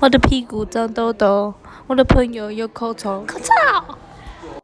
我的屁股长痘痘我的朋友有口臭。口臭！